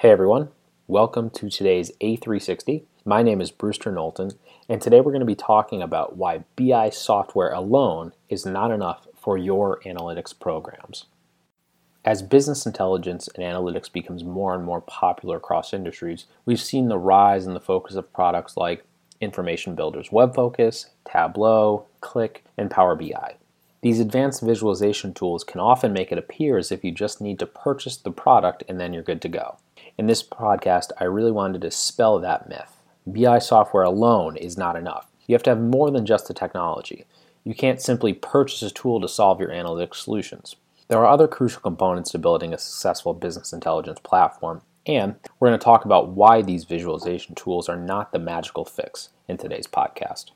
Hey everyone, welcome to today's A360. My name is Brewster Knowlton, and today we're going to be talking about why BI software alone is not enough for your analytics programs. As business intelligence and analytics becomes more and more popular across industries, we've seen the rise in the focus of products like Information Builder's WebFocus, Tableau, Qlik, and Power BI. These advanced visualization tools can often make it appear as if you just need to purchase the product and then you're good to go. In this podcast, I really wanted to dispel that myth. BI software alone is not enough. You have to have more than just the technology. You can't simply purchase a tool to solve your analytics solutions. There are other crucial components to building a successful business intelligence platform, and we're going to talk about why these visualization tools are not the magical fix in today's podcast.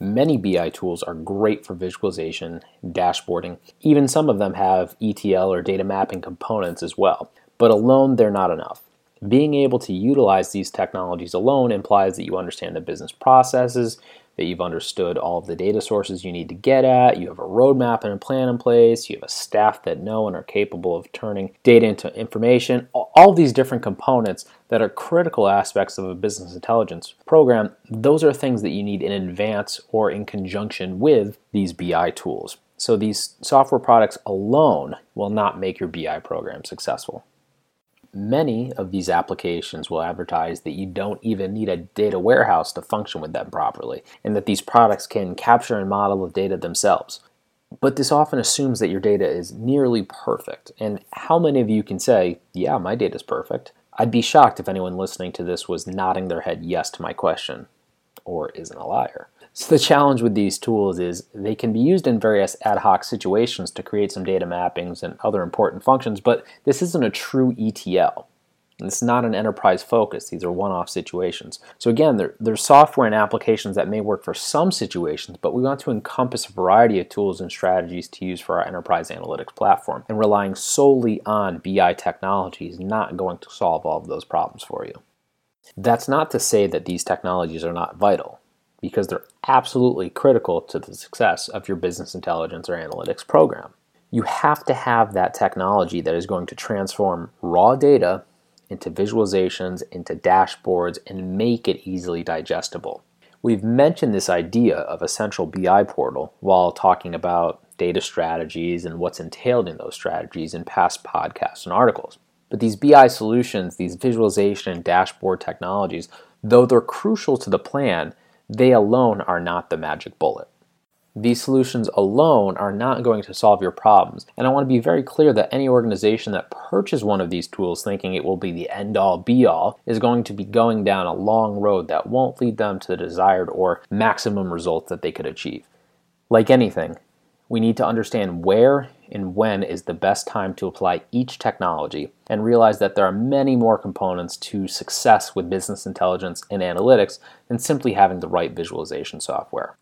Many BI tools are great for visualization, dashboarding. Even some of them have ETL or data mapping components as well, but alone they're not enough. Being able to utilize these technologies alone implies that you understand the business processes, that you've understood all of the data sources you need to get at, you have a roadmap and a plan in place, you have a staff that know and are capable of turning data into information. All these different components that are critical aspects of a business intelligence program, those are things that you need in advance or in conjunction with these BI tools. So these software products alone will not make your BI program successful. Many of these applications will advertise that you don't even need a data warehouse to function with them properly, and that these products can capture and model the data themselves. But this often assumes that your data is nearly perfect. And how many of you can say, yeah, my data is perfect? I'd be shocked if anyone listening to this was nodding their head yes to my question, or isn't a liar. So the challenge with these tools is they can be used in various ad hoc situations to create some data mappings and other important functions, but this isn't a true ETL. It's not an enterprise focus. These are one-off situations. So again, there, there's software and applications that may work for some situations, but we want to encompass a variety of tools and strategies to use for our enterprise analytics platform. And relying solely on BI technology is not going to solve all of those problems for you. That's not to say that these technologies are not vital because they're absolutely critical to the success of your business intelligence or analytics program. You have to have that technology that is going to transform raw data into visualizations, into dashboards, and make it easily digestible. We've mentioned this idea of a central BI portal while talking about data strategies and what's entailed in those strategies in past podcasts and articles. But these BI solutions, these visualization and dashboard technologies, though they're crucial to the plan, they alone are not the magic bullet. These solutions alone are not going to solve your problems. And I want to be very clear that any organization that purchases one of these tools thinking it will be the end all be all is going to be going down a long road that won't lead them to the desired or maximum results that they could achieve. Like anything, we need to understand where and when is the best time to apply each technology and realize that there are many more components to success with business intelligence and analytics than simply having the right visualization software.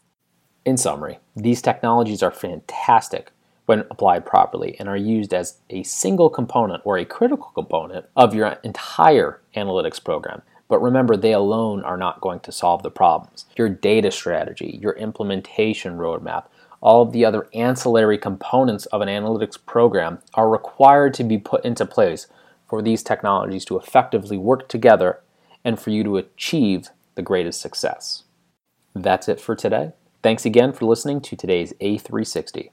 In summary, these technologies are fantastic when applied properly and are used as a single component or a critical component of your entire analytics program. But remember, they alone are not going to solve the problems. Your data strategy, your implementation roadmap, all of the other ancillary components of an analytics program are required to be put into place for these technologies to effectively work together and for you to achieve the greatest success. That's it for today. Thanks again for listening to today's A360.